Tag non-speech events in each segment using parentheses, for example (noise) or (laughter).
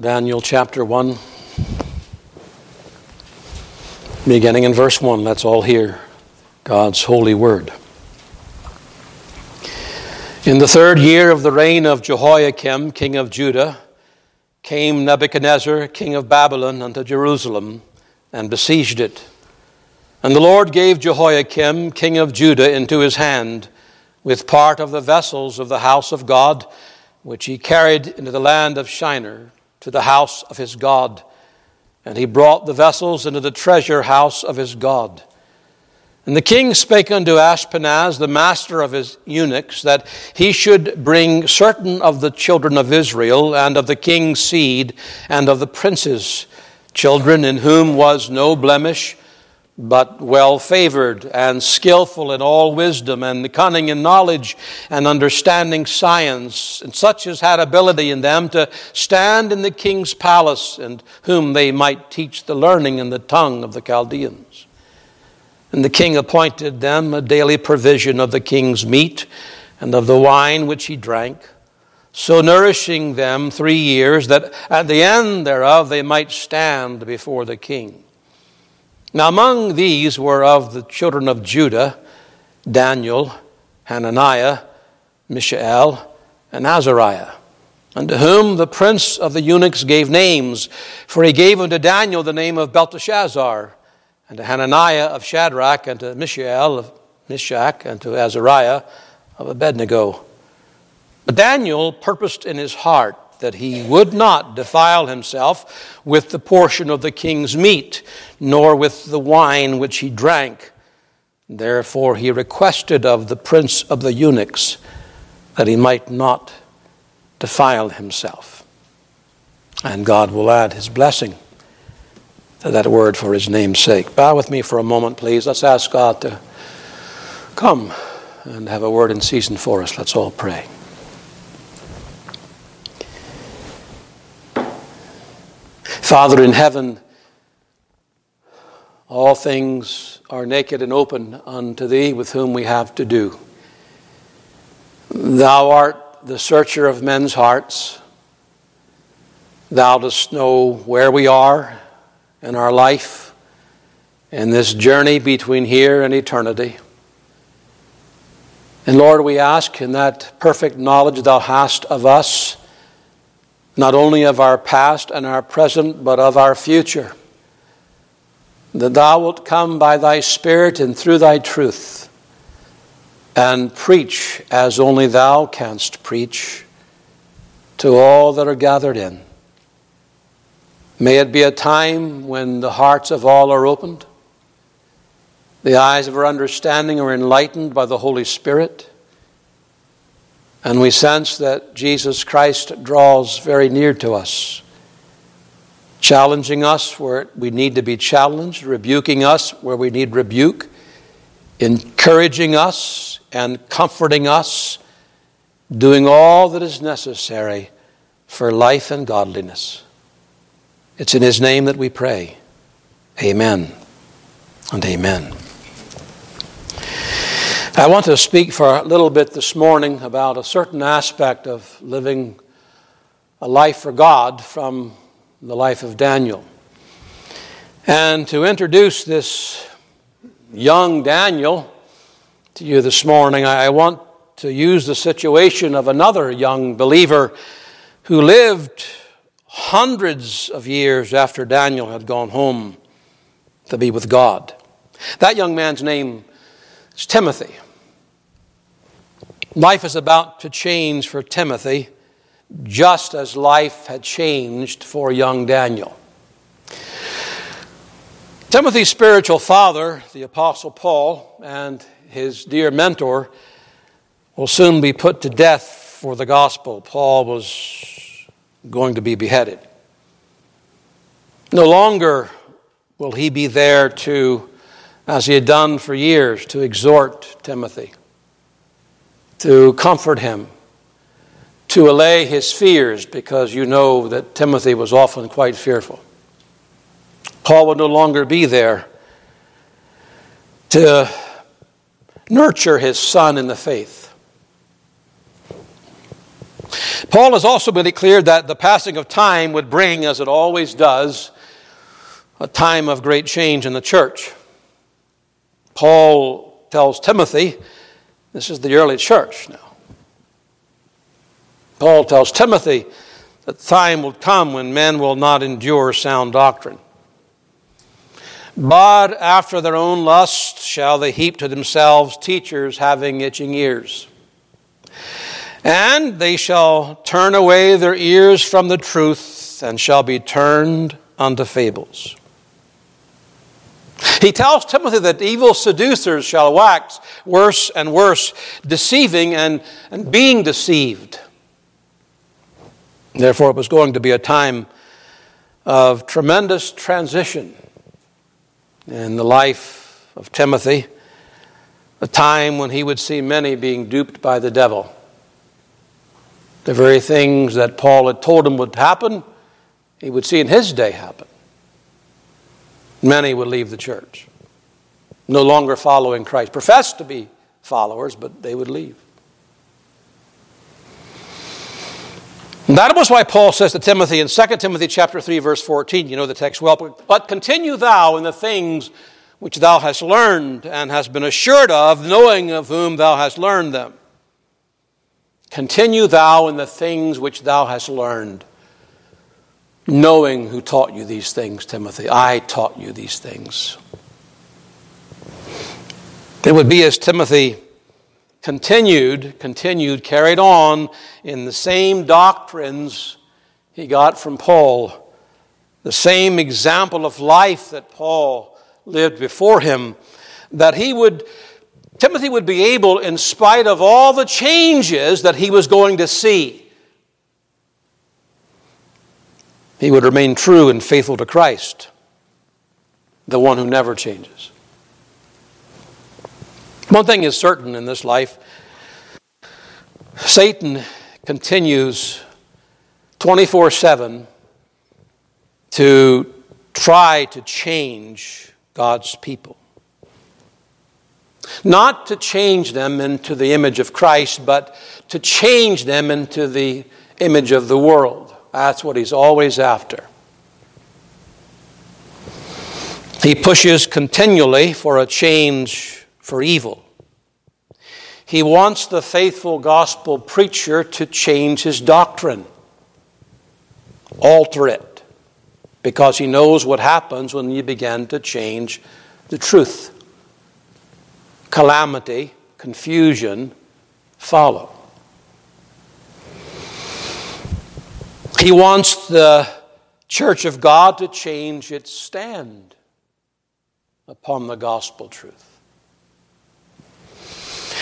Daniel chapter 1, beginning in verse 1. Let's all hear God's holy word. In the third year of the reign of Jehoiakim, king of Judah, came Nebuchadnezzar, king of Babylon, unto Jerusalem and besieged it. And the Lord gave Jehoiakim, king of Judah, into his hand with part of the vessels of the house of God, which he carried into the land of Shinar to the house of his God. And he brought the vessels into the treasure house of his God. And the king spake unto Ashpenaz, the master of his eunuchs, that he should bring certain of the children of Israel, and of the king's seed, and of the princes, children in whom was no blemish, but well favored and skillful in all wisdom and cunning in knowledge and understanding science, and such as had ability in them to stand in the king's palace, and whom they might teach the learning and the tongue of the Chaldeans. And the king appointed them a daily provision of the king's meat and of the wine which he drank, so nourishing them three years, that at the end thereof they might stand before the king. Now, among these were of the children of Judah Daniel, Hananiah, Mishael, and Azariah, unto whom the prince of the eunuchs gave names, for he gave unto Daniel the name of Belteshazzar, and to Hananiah of Shadrach, and to Mishael of Meshach, and to Azariah of Abednego. But Daniel purposed in his heart that he would not defile himself with the portion of the king's meat, nor with the wine which he drank. Therefore he requested of the prince of the eunuchs that he might not defile himself. And God will add his blessing to that word for his name's sake. Bow with me for a moment, please. Let's ask God to come and have a word in season for us. Let's all pray. Father in heaven, all things are naked and open unto thee with whom we have to do. Thou art the searcher of men's hearts. Thou dost know where we are in our life, in this journey between here and eternity. And Lord, we ask in that perfect knowledge thou hast of us not only of our past and our present, but of our future. That thou wilt come by thy Spirit and through thy truth and preach as only thou canst preach to all that are gathered in. May it be a time when the hearts of all are opened, the eyes of our understanding are enlightened by the Holy Spirit and we sense that Jesus Christ draws very near to us, challenging us where we need to be challenged, rebuking us where we need rebuke, encouraging us and comforting us, doing all that is necessary for life and godliness. It's in His name that we pray. Amen and amen. I want to speak for a little bit this morning about a certain aspect of living a life for God from the life of Daniel. And to introduce this young Daniel to you this morning, I want to use the situation of another young believer who lived hundreds of years after Daniel had gone home to be with God. That young man's name is Timothy. Life is about to change for Timothy, just as life had changed for young Daniel. Timothy's spiritual father, the Apostle Paul, and his dear mentor will soon be put to death for the gospel. Paul was going to be beheaded. No longer will he be there to, as he had done for years, to exhort Timothy to comfort him, to allay his fears, because you know that Timothy was often quite fearful. Paul would no longer be there to nurture his son in the faith. Paul has also made it clear that the passing of time would bring, as it always does, a time of great change in the church. Paul tells Timothy, this is the early church now. Paul tells Timothy that time will come when men will not endure sound doctrine. But after their own lust shall they heap to themselves teachers having itching ears. And they shall turn away their ears from the truth and shall be turned unto fables. He tells Timothy that evil seducers shall wax worse and worse, deceiving and, and being deceived. Therefore, it was going to be a time of tremendous transition in the life of Timothy, a time when he would see many being duped by the devil. The very things that Paul had told him would happen, he would see in his day happen. Many would leave the church, no longer following Christ, professed to be followers, but they would leave. That was why Paul says to Timothy in 2 Timothy chapter 3 verse 14, you know the text well, but continue thou in the things which thou hast learned and hast been assured of, knowing of whom thou hast learned them. Continue thou in the things which thou hast learned, knowing who taught you these things, Timothy. I taught you these things. It would be as Timothy continued, continued, carried on in the same doctrines he got from Paul, the same example of life that Paul lived before him, that he would Timothy would be able, in spite of all the changes that he was going to see, he would remain true and faithful to Christ, the one who never changes. One thing is certain in this life Satan continues 24 7 to try to change God's people. Not to change them into the image of Christ, but to change them into the image of the world. That's what he's always after. He pushes continually for a change for evil. He wants the faithful gospel preacher to change his doctrine, alter it, because he knows what happens when you begin to change the truth calamity, confusion follow. He wants the church of God to change its stand upon the gospel truth.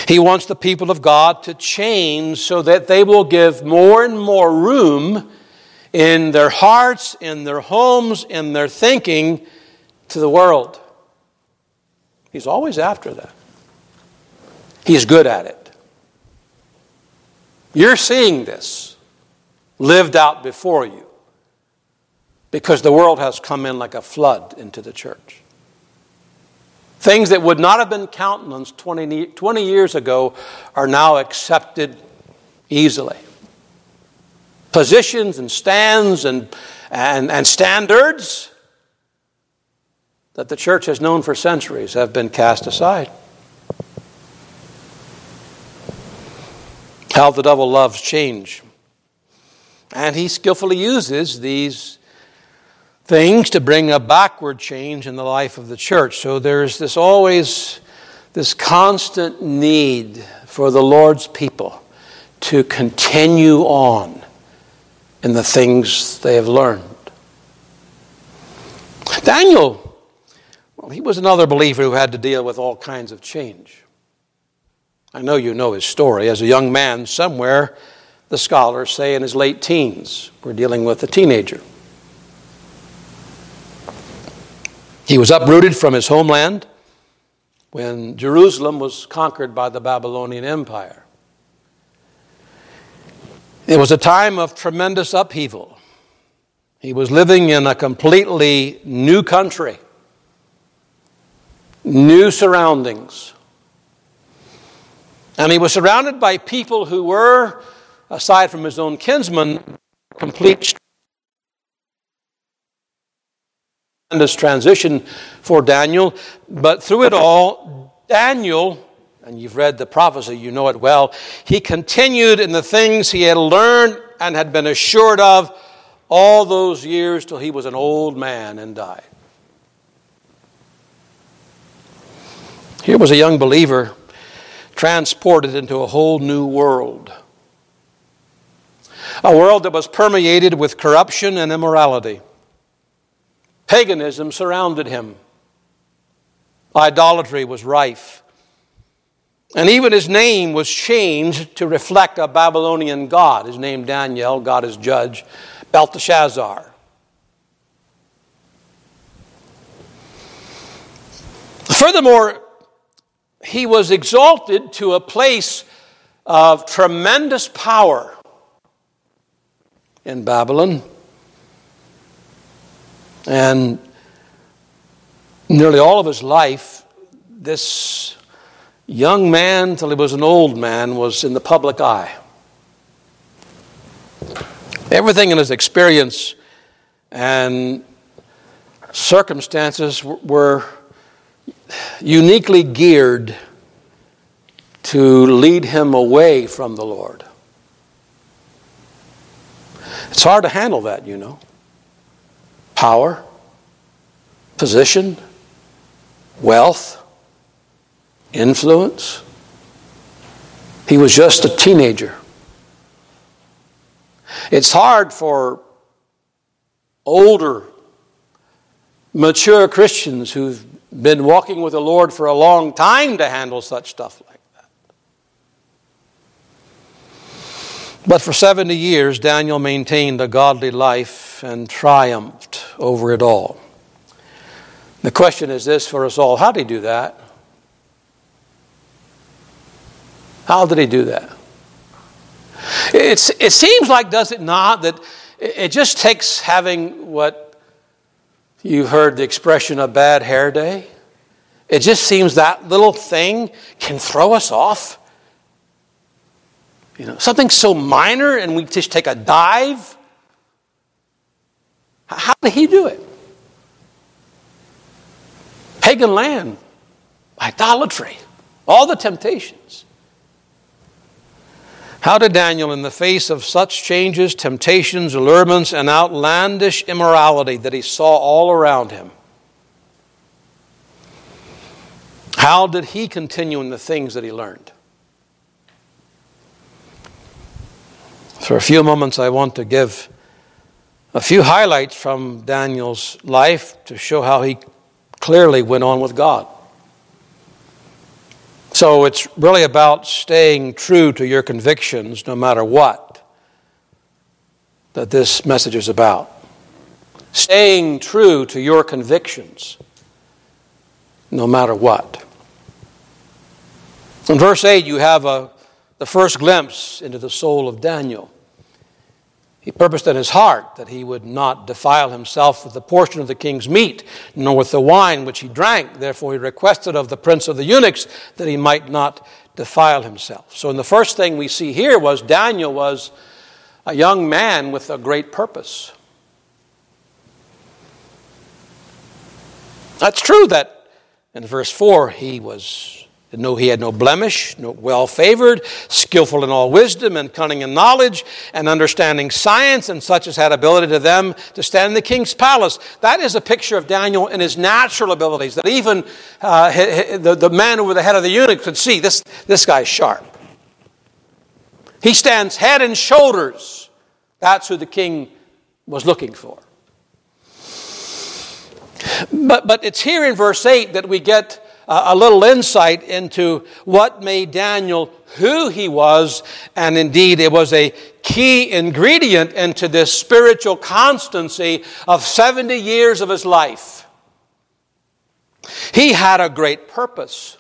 He wants the people of God to change so that they will give more and more room in their hearts, in their homes, in their thinking to the world. He's always after that. He's good at it. You're seeing this lived out before you because the world has come in like a flood into the church. Things that would not have been countenanced 20, 20 years ago are now accepted easily. Positions and stands and, and, and standards that the church has known for centuries have been cast aside. How the devil loves change. And he skillfully uses these things to bring a backward change in the life of the church. So there's this always this constant need for the Lord's people to continue on in the things they have learned. Daniel, well, he was another believer who had to deal with all kinds of change. I know you know his story. As a young man, somewhere, the scholars say in his late teens, we're dealing with a teenager. He was uprooted from his homeland when Jerusalem was conquered by the Babylonian Empire. It was a time of tremendous upheaval. He was living in a completely new country, new surroundings. And he was surrounded by people who were aside from his own kinsman, complete tremendous transition for Daniel. But through it all, Daniel, and you've read the prophecy, you know it well, he continued in the things he had learned and had been assured of all those years till he was an old man and died. Here was a young believer transported into a whole new world. A world that was permeated with corruption and immorality. Paganism surrounded him, idolatry was rife. And even his name was changed to reflect a Babylonian god. His name Daniel, God is judge, Belteshazzar. Furthermore, he was exalted to a place of tremendous power in Babylon. And nearly all of his life, this young man, till he was an old man, was in the public eye. Everything in his experience and circumstances were uniquely geared to lead him away from the Lord. It's hard to handle that, you know. Power, position, wealth, influence. He was just a teenager. It's hard for older, mature Christians who've been walking with the Lord for a long time to handle such stuff like that. But for 70 years, Daniel maintained a godly life and triumphed over it all. The question is this for us all how did he do that? How did he do that? It's, it seems like, does it not, that it just takes having what you've heard the expression a bad hair day. It just seems that little thing can throw us off. You know, something so minor and we just take a dive. How did he do it? Pagan land, idolatry, all the temptations. How did Daniel, in the face of such changes, temptations, allurements, and outlandish immorality that he saw all around him, how did he continue in the things that he learned? For a few moments, I want to give a few highlights from Daniel's life to show how he clearly went on with God. So it's really about staying true to your convictions no matter what that this message is about. Staying true to your convictions no matter what. In verse 8, you have a, the first glimpse into the soul of Daniel. He purposed in his heart that he would not defile himself with the portion of the king's meat, nor with the wine which he drank. Therefore, he requested of the prince of the eunuchs that he might not defile himself. So, in the first thing we see here was Daniel was a young man with a great purpose. That's true that in verse 4 he was no, he had no blemish, no well favored, skillful in all wisdom and cunning in knowledge, and understanding science, and such as had ability to them to stand in the king's palace. That is a picture of Daniel in his natural abilities, that even uh, the, the man over the head of the eunuch could see this, this guy's sharp. He stands head and shoulders. That's who the king was looking for. But, but it's here in verse 8 that we get a little insight into what made Daniel who he was, and indeed it was a key ingredient into this spiritual constancy of 70 years of his life. He had a great purpose.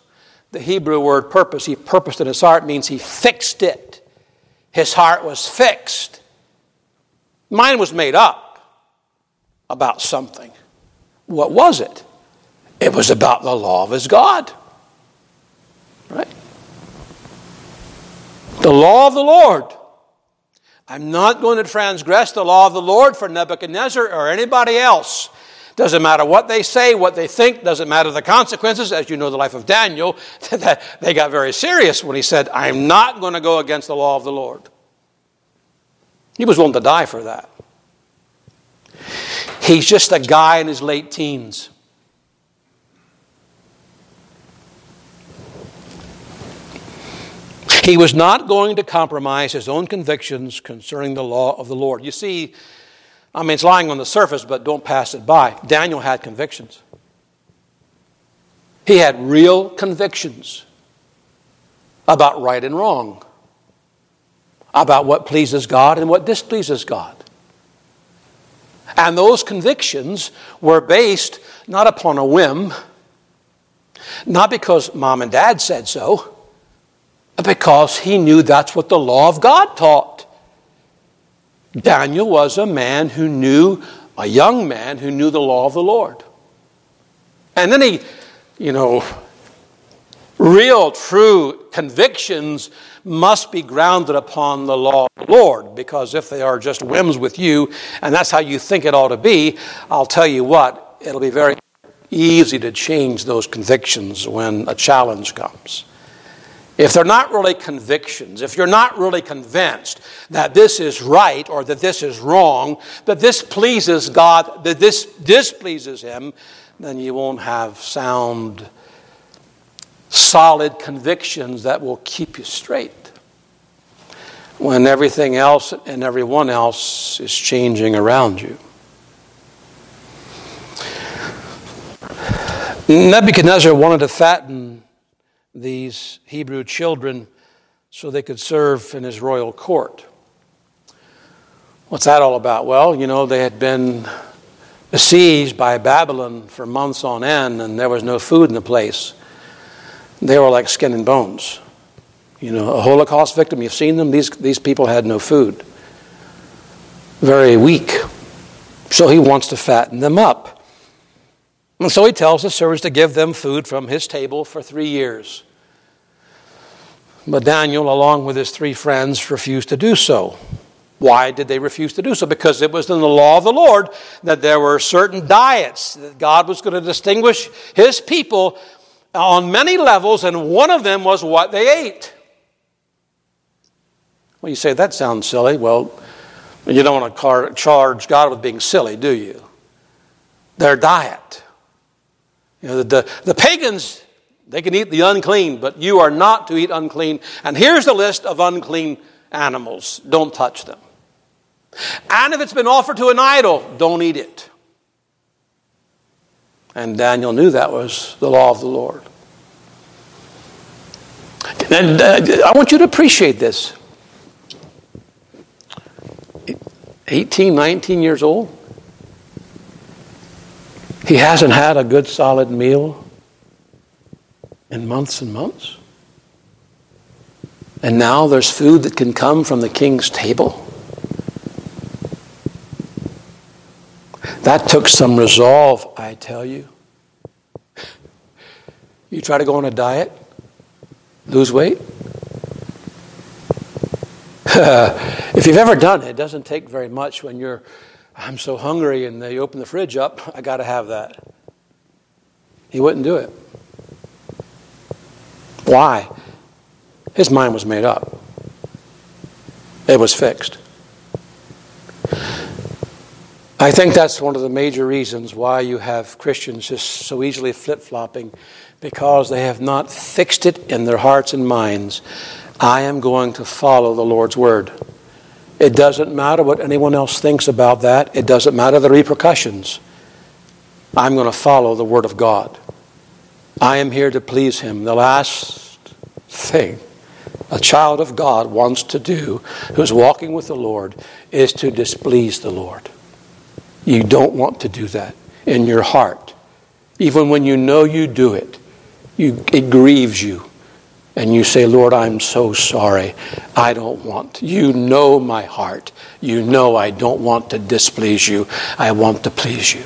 The Hebrew word purpose, he purposed in his heart, means he fixed it. His heart was fixed. Mine was made up about something. What was it? It was about the law of his God. Right? The law of the Lord. I'm not going to transgress the law of the Lord for Nebuchadnezzar or anybody else. Doesn't matter what they say, what they think, doesn't matter the consequences. As you know, the life of Daniel, (laughs) they got very serious when he said, I'm not going to go against the law of the Lord. He was willing to die for that. He's just a guy in his late teens. He was not going to compromise his own convictions concerning the law of the Lord. You see, I mean, it's lying on the surface, but don't pass it by. Daniel had convictions. He had real convictions about right and wrong, about what pleases God and what displeases God. And those convictions were based not upon a whim, not because mom and dad said so, because he knew that's what the law of God taught. Daniel was a man who knew, a young man who knew the law of the Lord. And then he, you know, real, true convictions must be grounded upon the law of the Lord, because if they are just whims with you, and that's how you think it ought to be, I'll tell you what, it'll be very easy to change those convictions when a challenge comes. If they're not really convictions, if you're not really convinced that this is right or that this is wrong, that this pleases God, that this displeases Him, then you won't have sound, solid convictions that will keep you straight when everything else and everyone else is changing around you. Nebuchadnezzar wanted to fatten these Hebrew children so they could serve in his royal court. What's that all about? Well, you know, they had been besieged by Babylon for months on end, and there was no food in the place. They were like skin and bones. You know, a Holocaust victim, you've seen them, these, these people had no food. Very weak. So he wants to fatten them up. And so he tells the servants to give them food from his table for three years. But Daniel, along with his three friends, refused to do so. Why did they refuse to do so? Because it was in the law of the Lord that there were certain diets that God was going to distinguish his people on many levels, and one of them was what they ate. Well, you say, that sounds silly. Well, you don't want to charge God with being silly, do you? Their diet. You know, the, the, the pagans, they can eat the unclean, but you are not to eat unclean. And here's the list of unclean animals. Don't touch them. And if it's been offered to an idol, don't eat it. And Daniel knew that was the law of the Lord. And uh, I want you to appreciate this. 18, 19 years old. He hasn't had a good solid meal in months and months. And now there's food that can come from the king's table. That took some resolve, I tell you. You try to go on a diet, lose weight. (laughs) if you've ever done it, it doesn't take very much when you're I'm so hungry, and they open the fridge up, (laughs) I got to have that. He wouldn't do it. Why? His mind was made up, it was fixed. I think that's one of the major reasons why you have Christians just so easily flip flopping because they have not fixed it in their hearts and minds. I am going to follow the Lord's word. It doesn't matter what anyone else thinks about that, it doesn't matter the repercussions. I'm going to follow the Word of God. I am here to please Him. The last thing a child of God wants to do who's walking with the Lord is to displease the Lord. You don't want to do that in your heart. Even when you know you do it, you, it grieves you and you say, Lord, I'm so sorry. I don't want. You know my heart. You know I don't want to displease you. I want to please you.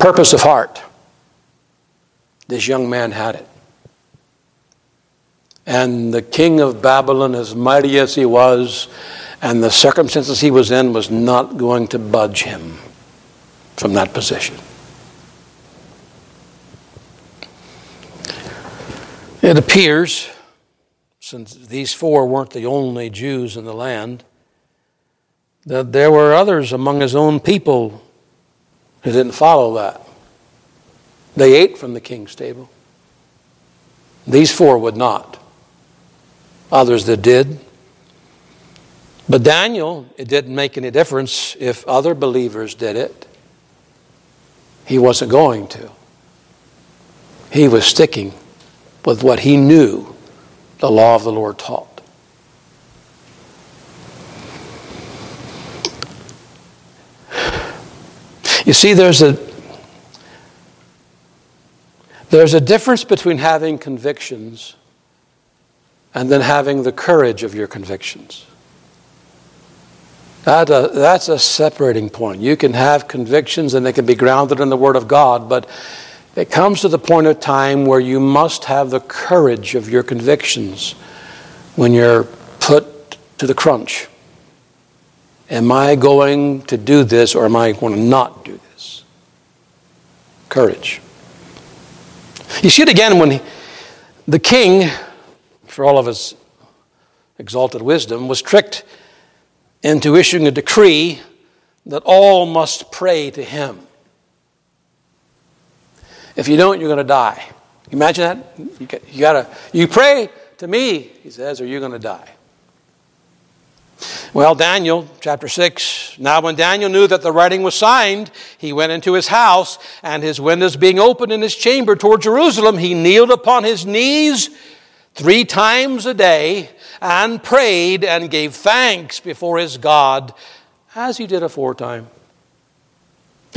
Purpose of heart. This young man had it. And the king of Babylon, as mighty as he was, and the circumstances he was in, was not going to budge him from that position. It appears, since these four weren't the only Jews in the land, that there were others among his own people who didn't follow that. They ate from the king's table. These four would not. Others that did. But Daniel, it didn't make any difference if other believers did it. He wasn't going to. He was sticking with what he knew the law of the Lord taught. You see, there's a there's a difference between having convictions and then having the courage of your convictions. That, uh, that's a separating point. You can have convictions and they can be grounded in the Word of God, but it comes to the point of time where you must have the courage of your convictions when you're put to the crunch. Am I going to do this or am I going to not do this? Courage. You see it again when the king, for all of his exalted wisdom, was tricked into issuing a decree that all must pray to him. If you don't, you're going to die. Imagine that? You, got, you gotta, you pray to me, he says, or you're going to die. Well, Daniel, chapter 6. Now, when Daniel knew that the writing was signed, he went into his house, and his windows being open in his chamber toward Jerusalem, he kneeled upon his knees three times a day and prayed and gave thanks before his God as he did aforetime.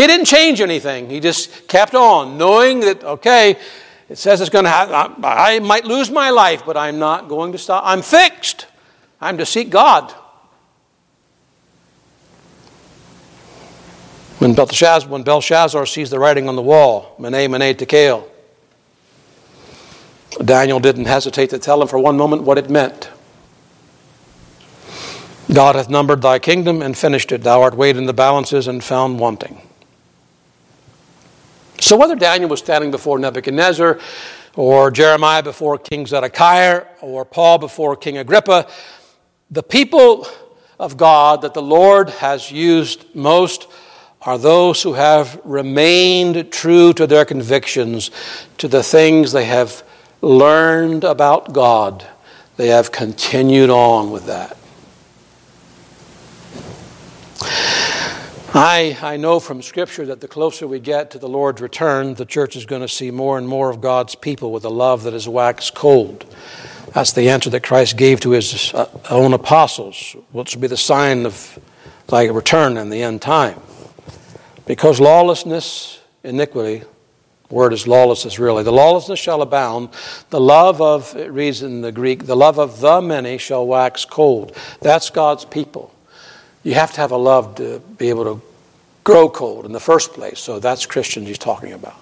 He didn't change anything. He just kept on, knowing that, okay, it says it's going to happen. I might lose my life, but I'm not going to stop. I'm fixed. I'm to seek God. When Belshazzar, when Belshazzar sees the writing on the wall, Mene, Mene, Tekel, Daniel didn't hesitate to tell him for one moment what it meant. God hath numbered thy kingdom and finished it. Thou art weighed in the balances and found wanting. So, whether Daniel was standing before Nebuchadnezzar, or Jeremiah before King Zedekiah, or Paul before King Agrippa, the people of God that the Lord has used most are those who have remained true to their convictions, to the things they have learned about God. They have continued on with that. I, I know from Scripture that the closer we get to the Lord's return, the church is going to see more and more of God's people with a love that is waxed cold. That's the answer that Christ gave to his uh, own apostles, which will be the sign of thy return in the end time. Because lawlessness, iniquity, word is lawlessness really, the lawlessness shall abound, the love of, it reads in the Greek, the love of the many shall wax cold. That's God's people. You have to have a love to be able to grow cold in the first place. So that's Christians he's talking about.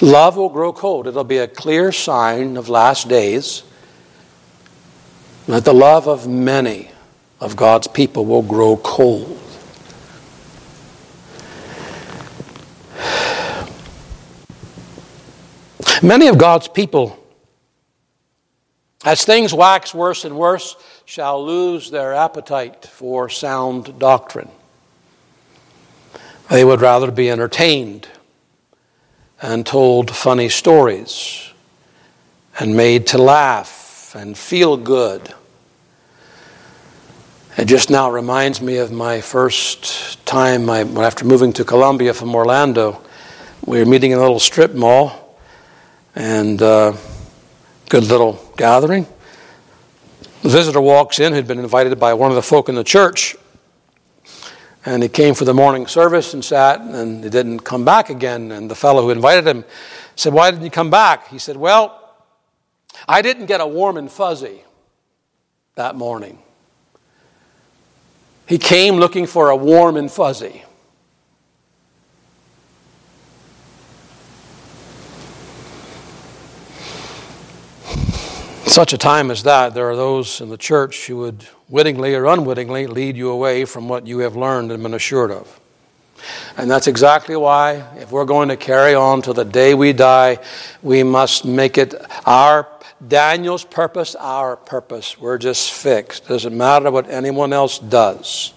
Love will grow cold. It'll be a clear sign of last days that the love of many of God's people will grow cold. Many of God's people, as things wax worse and worse, shall lose their appetite for sound doctrine. They would rather be entertained and told funny stories and made to laugh and feel good. It just now reminds me of my first time I, after moving to Columbia from Orlando. We were meeting in a little strip mall and uh, good little gathering. The visitor walks in who'd been invited by one of the folk in the church. And he came for the morning service and sat, and he didn't come back again. And the fellow who invited him said, Why didn't you come back? He said, Well, I didn't get a warm and fuzzy that morning. He came looking for a warm and fuzzy. Such a time as that, there are those in the church who would wittingly or unwittingly lead you away from what you have learned and been assured of. And that's exactly why, if we're going to carry on to the day we die, we must make it our Daniel's purpose, our purpose. We're just fixed. Doesn't matter what anyone else does.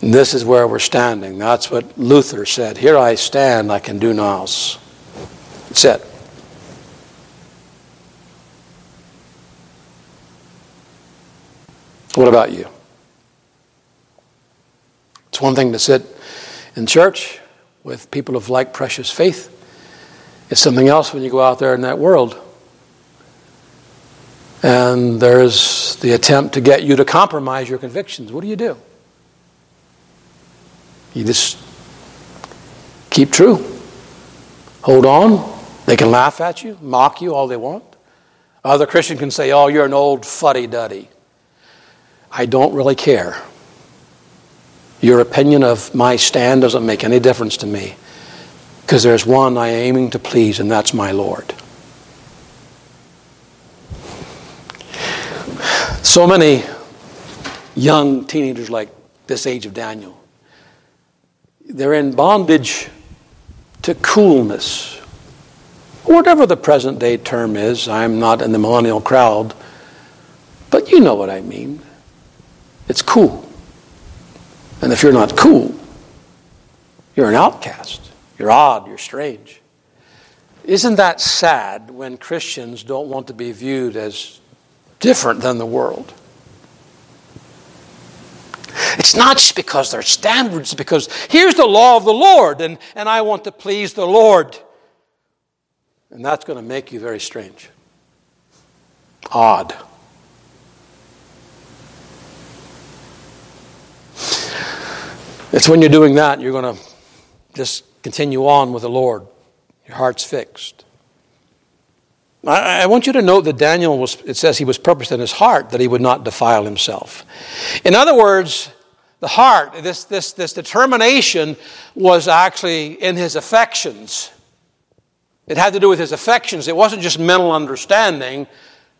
This is where we're standing. That's what Luther said. Here I stand, I can do no else. That's it. What about you? It's one thing to sit in church with people of like precious faith. It's something else when you go out there in that world. And there's the attempt to get you to compromise your convictions. What do you do? You just keep true. Hold on. They can laugh at you, mock you all they want. Other Christian can say, Oh, you're an old fuddy duddy. I don't really care. Your opinion of my stand doesn't make any difference to me because there's one I am aiming to please, and that's my Lord. So many young teenagers like this age of Daniel, they're in bondage to coolness. Whatever the present day term is, I'm not in the millennial crowd, but you know what I mean. It's cool. And if you're not cool, you're an outcast. You're odd. You're strange. Isn't that sad when Christians don't want to be viewed as different than the world? It's not just because they're standards, because here's the law of the Lord, and, and I want to please the Lord. And that's going to make you very strange, odd. It's when you're doing that, you're going to just continue on with the Lord. Your heart's fixed. I, I want you to note that Daniel was, it says he was purposed in his heart that he would not defile himself. In other words, the heart, this, this, this determination was actually in his affections. It had to do with his affections. It wasn't just mental understanding.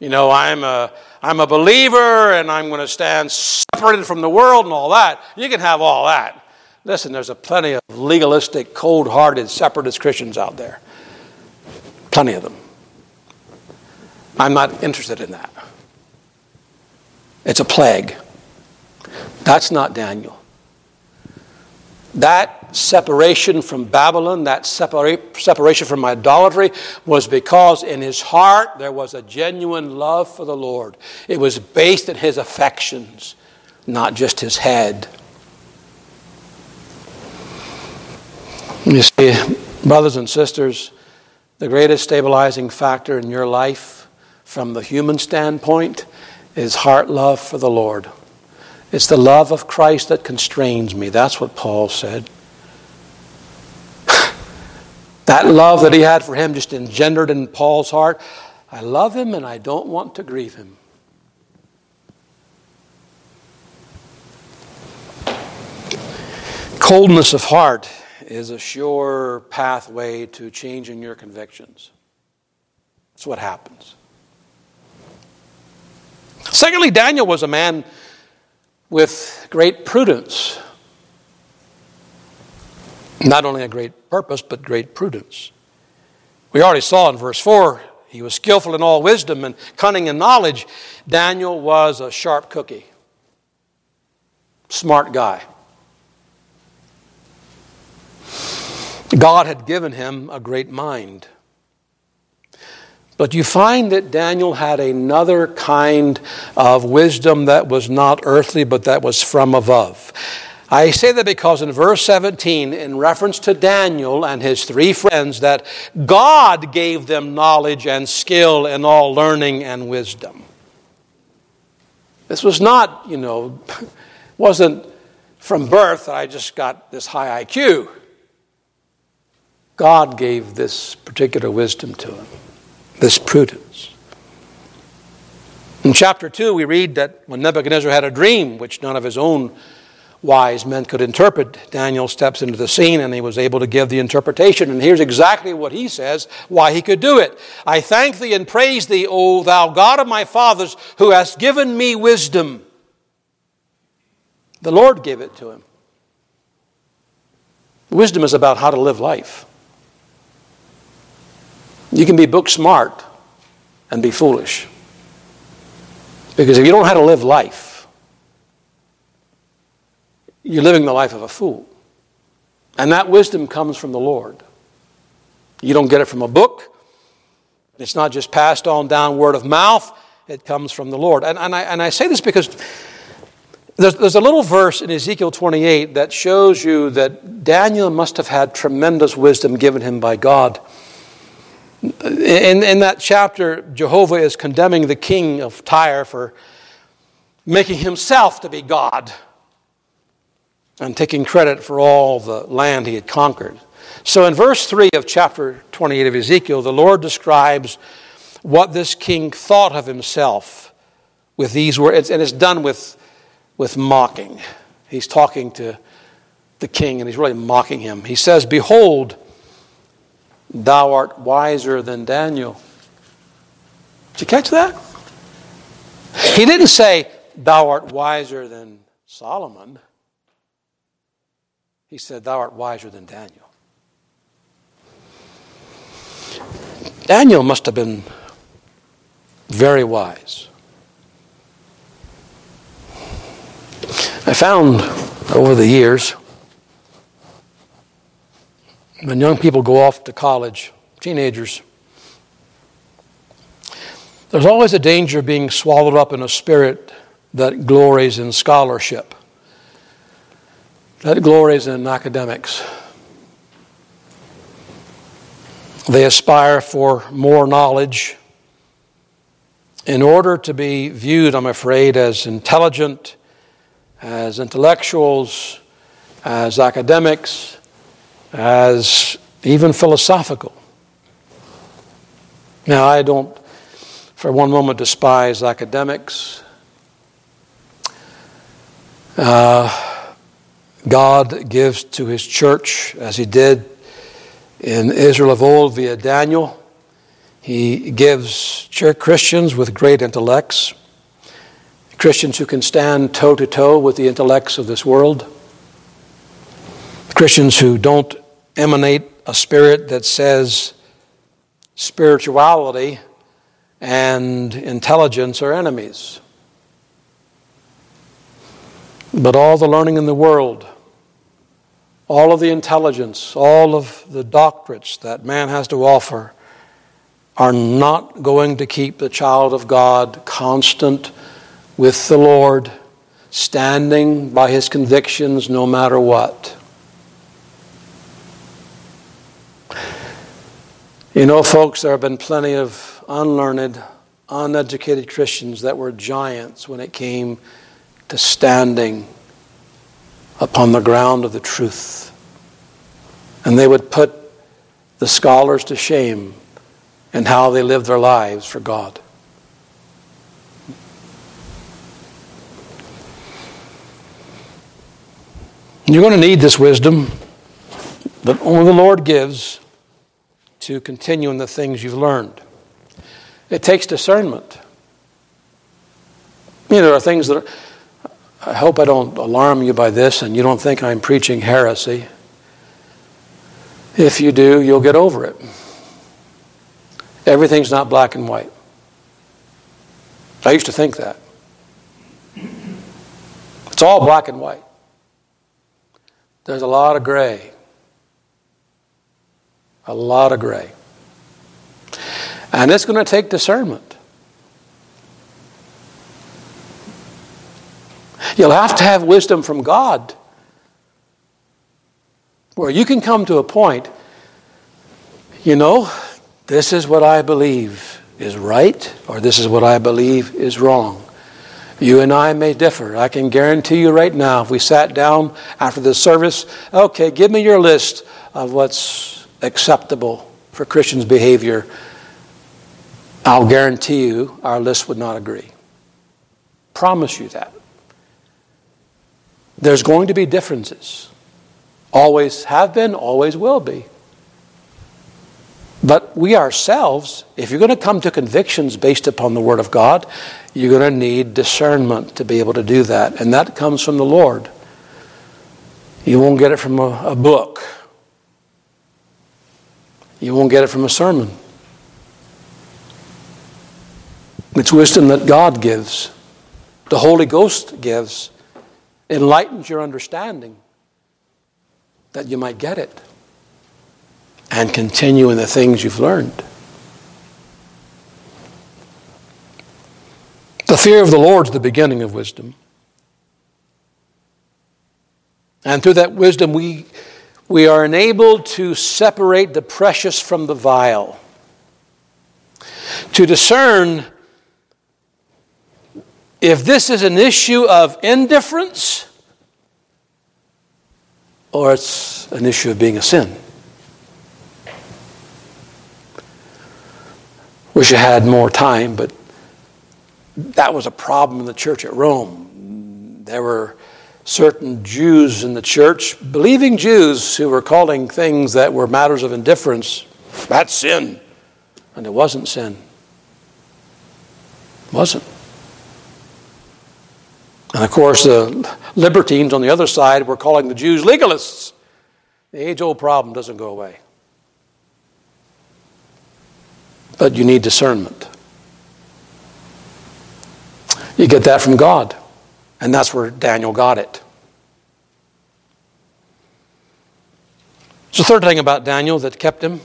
You know, I'm a, I'm a believer and I'm going to stand separated from the world and all that. You can have all that. Listen, there's a plenty of legalistic, cold hearted, separatist Christians out there. Plenty of them. I'm not interested in that. It's a plague. That's not Daniel. That separation from Babylon, that separa- separation from idolatry, was because in his heart there was a genuine love for the Lord. It was based in his affections, not just his head. You see, brothers and sisters, the greatest stabilizing factor in your life from the human standpoint is heart love for the Lord. It's the love of Christ that constrains me. That's what Paul said. (laughs) that love that he had for him just engendered in Paul's heart. I love him and I don't want to grieve him. Coldness of heart is a sure pathway to changing your convictions. That's what happens. Secondly, Daniel was a man with great prudence. Not only a great purpose, but great prudence. We already saw in verse 4 he was skillful in all wisdom and cunning in knowledge. Daniel was a sharp cookie, smart guy. God had given him a great mind. But you find that Daniel had another kind of wisdom that was not earthly, but that was from above. I say that because in verse 17, in reference to Daniel and his three friends, that God gave them knowledge and skill in all learning and wisdom. This was not, you know, (laughs) wasn't from birth, I just got this high IQ. God gave this particular wisdom to him, this prudence. In chapter 2, we read that when Nebuchadnezzar had a dream, which none of his own wise men could interpret, Daniel steps into the scene and he was able to give the interpretation. And here's exactly what he says why he could do it. I thank thee and praise thee, O thou God of my fathers, who hast given me wisdom. The Lord gave it to him. Wisdom is about how to live life. You can be book smart and be foolish. Because if you don't know how to live life, you're living the life of a fool. And that wisdom comes from the Lord. You don't get it from a book. It's not just passed on down word of mouth. It comes from the Lord. And, and, I, and I say this because there's, there's a little verse in Ezekiel 28 that shows you that Daniel must have had tremendous wisdom given him by God. In, in that chapter, Jehovah is condemning the king of Tyre for making himself to be God and taking credit for all the land he had conquered. So in verse 3 of chapter 28 of Ezekiel, the Lord describes what this king thought of himself with these words, and it's done with, with mocking. He's talking to the king and he's really mocking him. He says, Behold, thou art wiser than Daniel. Did you catch that? He didn't say, Thou art wiser than Solomon. He said, Thou art wiser than Daniel. Daniel must have been very wise. I found over the years when young people go off to college, teenagers, there's always a danger of being swallowed up in a spirit that glories in scholarship that glories in academics. They aspire for more knowledge in order to be viewed, I'm afraid, as intelligent, as intellectuals, as academics, as even philosophical. Now, I don't for one moment despise academics. Uh, God gives to his church, as he did in Israel of old via Daniel. He gives Christians with great intellects, Christians who can stand toe to toe with the intellects of this world, Christians who don't emanate a spirit that says spirituality and intelligence are enemies. But all the learning in the world all of the intelligence, all of the doctorates that man has to offer are not going to keep the child of God constant with the Lord, standing by his convictions no matter what. You know, folks, there have been plenty of unlearned, uneducated Christians that were giants when it came to standing upon the ground of the truth. And they would put the scholars to shame in how they lived their lives for God. You're going to need this wisdom that only the Lord gives to continue in the things you've learned. It takes discernment. You know, there are things that are, I hope I don't alarm you by this and you don't think I'm preaching heresy. If you do, you'll get over it. Everything's not black and white. I used to think that. It's all black and white. There's a lot of gray. A lot of gray. And it's going to take discernment. You'll have to have wisdom from God where you can come to a point, you know, this is what I believe is right, or this is what I believe is wrong. You and I may differ. I can guarantee you right now, if we sat down after the service, okay, give me your list of what's acceptable for Christians' behavior. I'll guarantee you our list would not agree. Promise you that. There's going to be differences. Always have been, always will be. But we ourselves, if you're going to come to convictions based upon the Word of God, you're going to need discernment to be able to do that. And that comes from the Lord. You won't get it from a, a book, you won't get it from a sermon. It's wisdom that God gives, the Holy Ghost gives, enlightens your understanding that you might get it and continue in the things you've learned. The fear of the Lord is the beginning of wisdom. And through that wisdom, we, we are enabled to separate the precious from the vile, to discern if this is an issue of indifference or it's an issue of being a sin. Wish I had more time, but that was a problem in the church at Rome. There were certain Jews in the church, believing Jews, who were calling things that were matters of indifference that's sin. And it wasn't sin. It wasn't. And of course, the libertines on the other side were calling the Jews legalists. The age old problem doesn't go away. But you need discernment. You get that from God. And that's where Daniel got it. The third thing about Daniel that kept him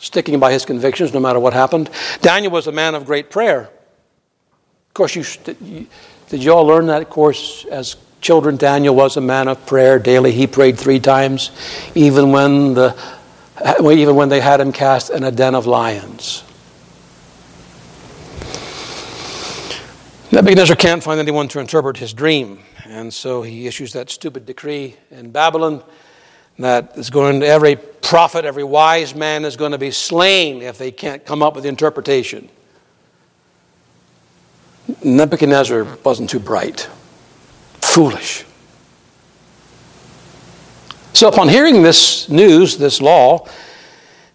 sticking by his convictions no matter what happened. Daniel was a man of great prayer. Of course, you, did you all learn that, of course, as children? Daniel was a man of prayer. Daily he prayed three times, even when, the, even when they had him cast in a den of lions. Nebuchadnezzar can't find anyone to interpret his dream, and so he issues that stupid decree in Babylon that is going to every prophet, every wise man is going to be slain if they can't come up with the interpretation. Nebuchadnezzar wasn't too bright, foolish. So, upon hearing this news, this law,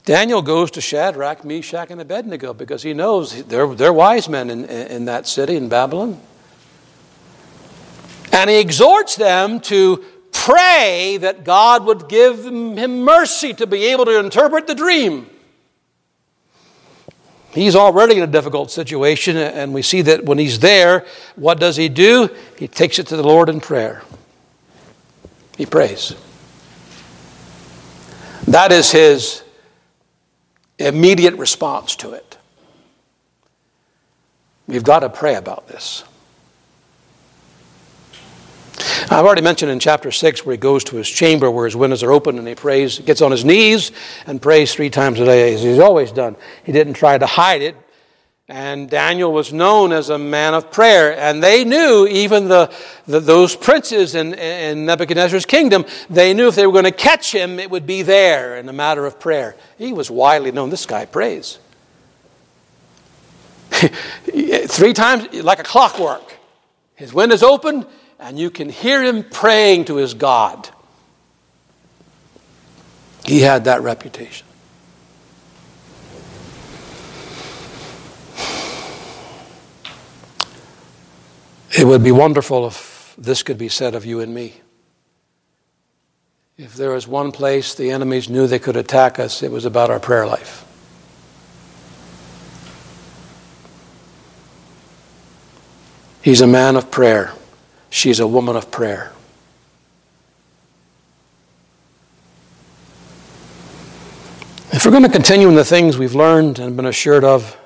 Daniel goes to Shadrach, Meshach, and Abednego because he knows they're, they're wise men in, in that city, in Babylon. And he exhorts them to pray that God would give him mercy to be able to interpret the dream. He's already in a difficult situation, and we see that when he's there, what does he do? He takes it to the Lord in prayer. He prays. That is his immediate response to it. We've got to pray about this. I've already mentioned in chapter 6 where he goes to his chamber where his windows are open and he prays, gets on his knees and prays three times a day as he's always done. He didn't try to hide it. And Daniel was known as a man of prayer. And they knew, even the, the those princes in, in Nebuchadnezzar's kingdom, they knew if they were going to catch him, it would be there in a matter of prayer. He was widely known. This guy prays. (laughs) Three times, like a clockwork. His windows open, and you can hear him praying to his God. He had that reputation. It would be wonderful if this could be said of you and me. If there was one place the enemies knew they could attack us, it was about our prayer life. He's a man of prayer. She's a woman of prayer. If we're going to continue in the things we've learned and been assured of,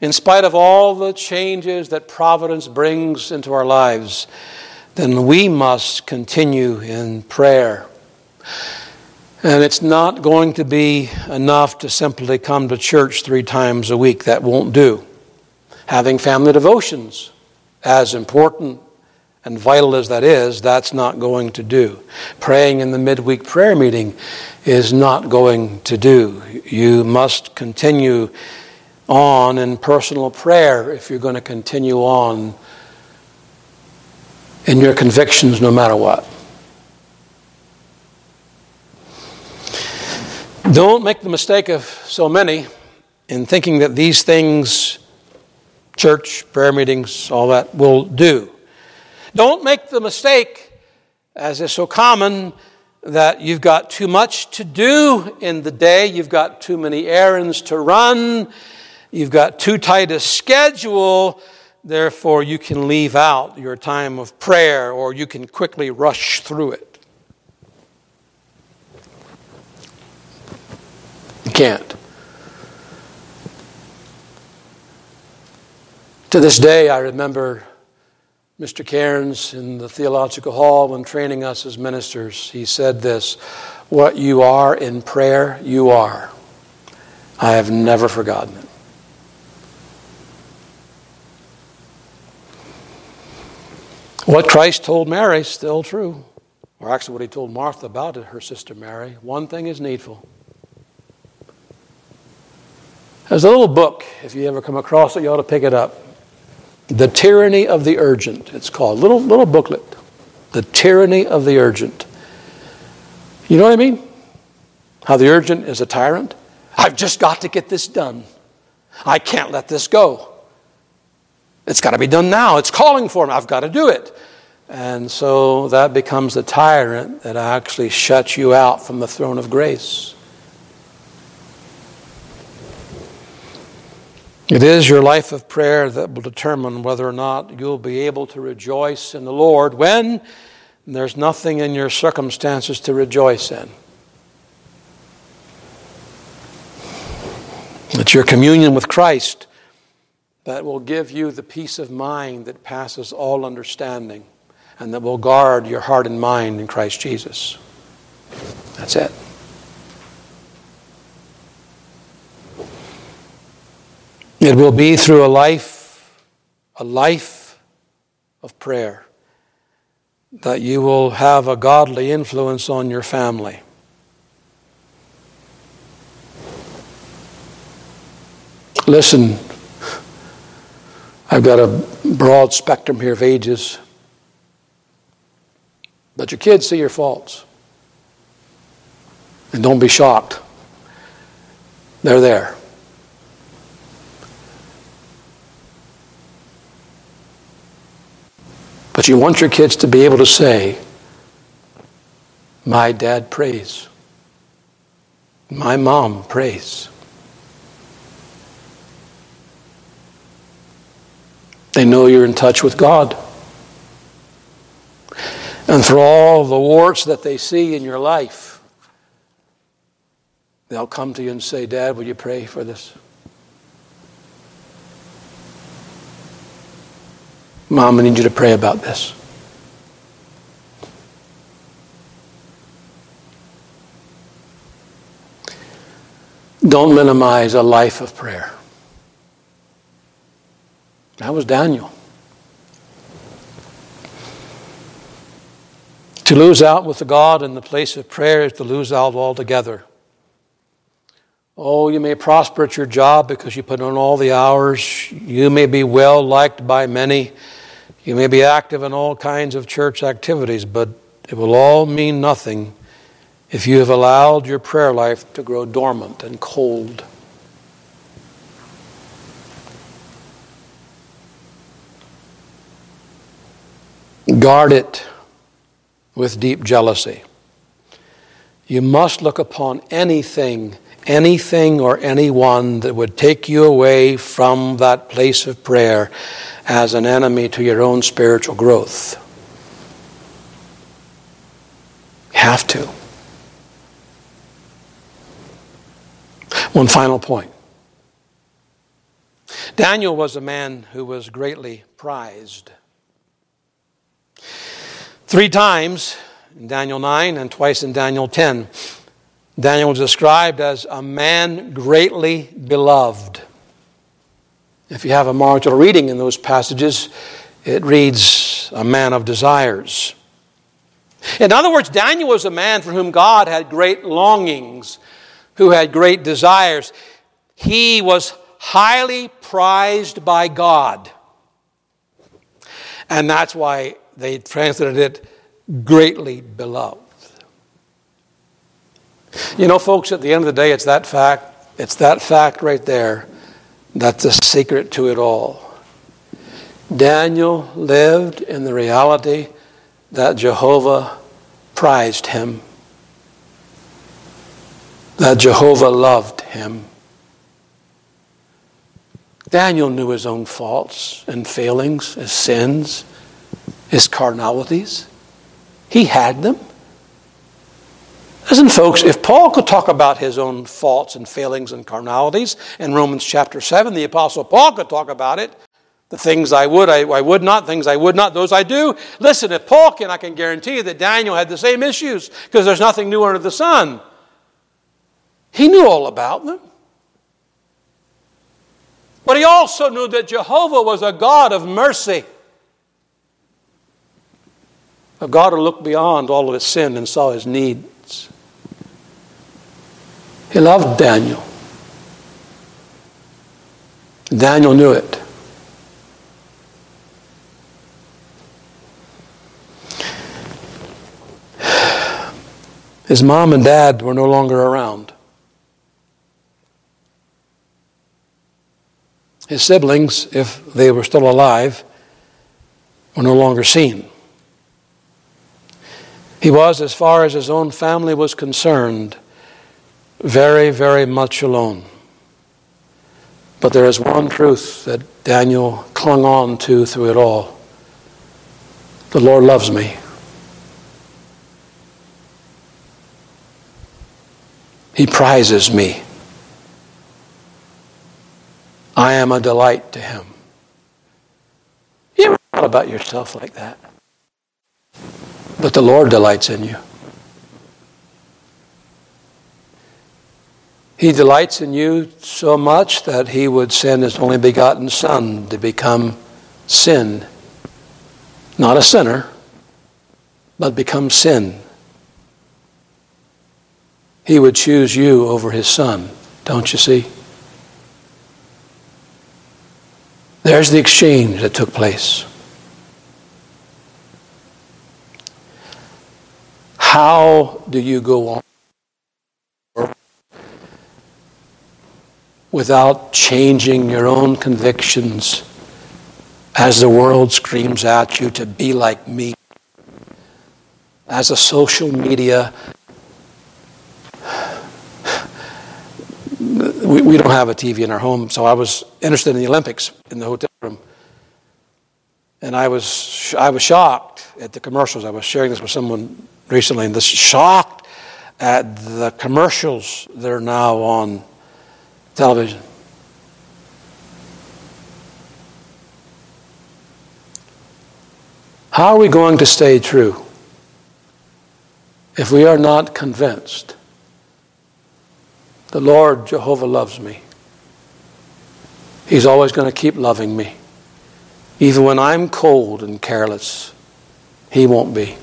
in spite of all the changes that providence brings into our lives, then we must continue in prayer. And it's not going to be enough to simply come to church three times a week. That won't do. Having family devotions, as important and vital as that is, that's not going to do. Praying in the midweek prayer meeting is not going to do. You must continue on in personal prayer if you're going to continue on in your convictions no matter what. Don't make the mistake of so many in thinking that these things, church, prayer meetings, all that, will do. Don't make the mistake, as is so common, that you've got too much to do in the day, you've got too many errands to run, you've got too tight a schedule, therefore you can leave out your time of prayer or you can quickly rush through it. You can't. To this day, I remember Mr. Cairns in the theological hall when training us as ministers. He said this What you are in prayer, you are. I have never forgotten it. What Christ told Mary is still true. Or actually, what he told Martha about it, her sister Mary. One thing is needful. There's a little book, if you ever come across it, you ought to pick it up. The Tyranny of the Urgent, it's called. Little, little booklet. The Tyranny of the Urgent. You know what I mean? How the urgent is a tyrant. I've just got to get this done. I can't let this go. It's got to be done now. It's calling for me. I've got to do it. And so that becomes the tyrant that actually shuts you out from the throne of grace. It is your life of prayer that will determine whether or not you'll be able to rejoice in the Lord when there's nothing in your circumstances to rejoice in. It's your communion with Christ that will give you the peace of mind that passes all understanding and that will guard your heart and mind in Christ Jesus. That's it. It will be through a life, a life of prayer, that you will have a godly influence on your family. Listen, I've got a broad spectrum here of ages, but your kids see your faults. And don't be shocked. They're there. But you want your kids to be able to say, My dad prays. My mom prays. They know you're in touch with God. And for all the warts that they see in your life, they'll come to you and say, Dad, will you pray for this? Mom, I need you to pray about this. Don't minimize a life of prayer. That was Daniel. To lose out with the God in the place of prayer is to lose out altogether. Oh, you may prosper at your job because you put in all the hours. You may be well liked by many. You may be active in all kinds of church activities, but it will all mean nothing if you have allowed your prayer life to grow dormant and cold. Guard it with deep jealousy. You must look upon anything, anything or anyone that would take you away from that place of prayer as an enemy to your own spiritual growth. You have to. One final point. Daniel was a man who was greatly prized. Three times in Daniel 9 and twice in Daniel 10, Daniel was described as a man greatly beloved. If you have a marginal reading in those passages, it reads, a man of desires. In other words, Daniel was a man for whom God had great longings, who had great desires. He was highly prized by God. And that's why they translated it greatly beloved. You know, folks, at the end of the day, it's that fact, it's that fact right there that's the secret to it all. Daniel lived in the reality that Jehovah prized him, that Jehovah loved him. Daniel knew his own faults and failings, his sins, his carnalities. He had them. Listen, folks, if Paul could talk about his own faults and failings and carnalities in Romans chapter 7, the Apostle Paul could talk about it. The things I would, I, I, would not, things I would not, those I do. Listen, if Paul can, I can guarantee you that Daniel had the same issues because there's nothing new under the sun. He knew all about them. But he also knew that Jehovah was a God of mercy, a God who looked beyond all of his sin and saw his needs. He loved Daniel. Daniel knew it. His mom and dad were no longer around. His siblings, if they were still alive, were no longer seen. He was, as far as his own family was concerned, very, very much alone. But there is one truth that Daniel clung on to through it all the Lord loves me. He prizes me. I am a delight to him. You ever thought about yourself like that? But the Lord delights in you. He delights in you so much that he would send his only begotten Son to become sin. Not a sinner, but become sin. He would choose you over his Son, don't you see? There's the exchange that took place. How do you go on without changing your own convictions as the world screams at you to be like me? As a social media we, we don't have a TV in our home, so I was interested in the Olympics in the hotel room. And I was, I was shocked at the commercials. I was sharing this with someone recently, and this shocked at the commercials that are now on television. How are we going to stay true if we are not convinced the Lord Jehovah loves me. He's always going to keep loving me. Even when I'm cold and careless, He won't be.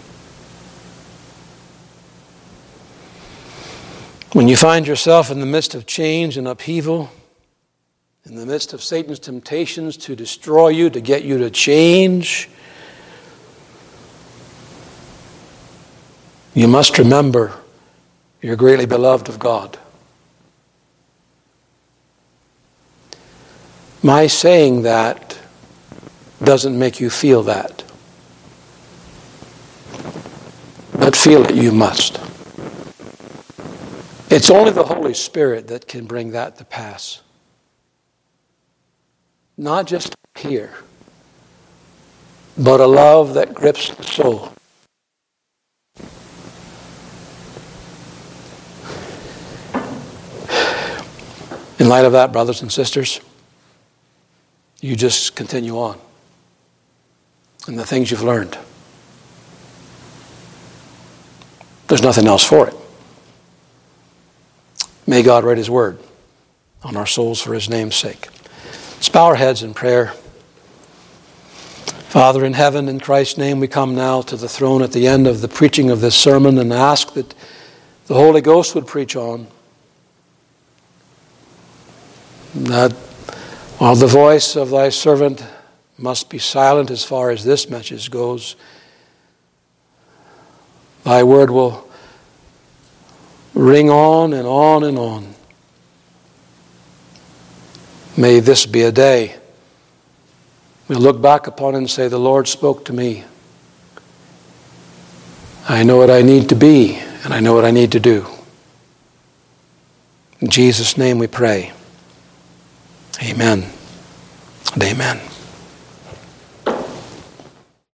When you find yourself in the midst of change and upheaval, in the midst of Satan's temptations to destroy you, to get you to change, you must remember you're greatly beloved of God. My saying that doesn't make you feel that. But feel it you must. It's only the Holy Spirit that can bring that to pass. Not just here, but a love that grips the soul. In light of that, brothers and sisters, you just continue on and the things you've learned. There's nothing else for it. May God write His word on our souls for His name's sake. Let's bow our heads in prayer. Father in heaven, in Christ's name, we come now to the throne at the end of the preaching of this sermon and ask that the Holy Ghost would preach on. That while the voice of thy servant must be silent as far as this message goes, Thy word will ring on and on and on. May this be a day we look back upon it and say, The Lord spoke to me. I know what I need to be, and I know what I need to do. In Jesus' name we pray. Amen and amen.